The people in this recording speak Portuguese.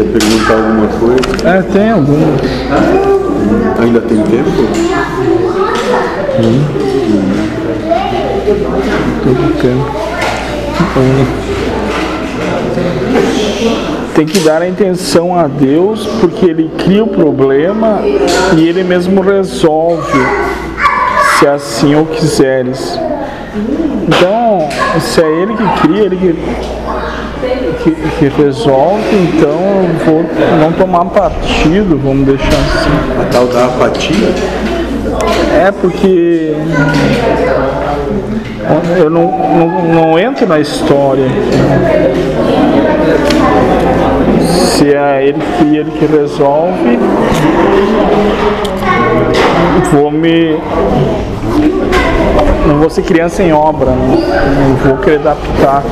Quer perguntar alguma coisa? É, tem algum. Ainda tem tempo? Todo tempo. Então, tem que dar a intenção a Deus, porque Ele cria o problema e Ele mesmo resolve, se assim o quiseres. Então, se é Ele que cria, Ele que, que, que resolve, então eu vou não tomar partido, vamos deixar assim. A tal da apatia? É porque eu não, não, não entro na história. Se é ele que ele que resolve, vou me. Não vou ser criança em obra, né? não vou querer adaptar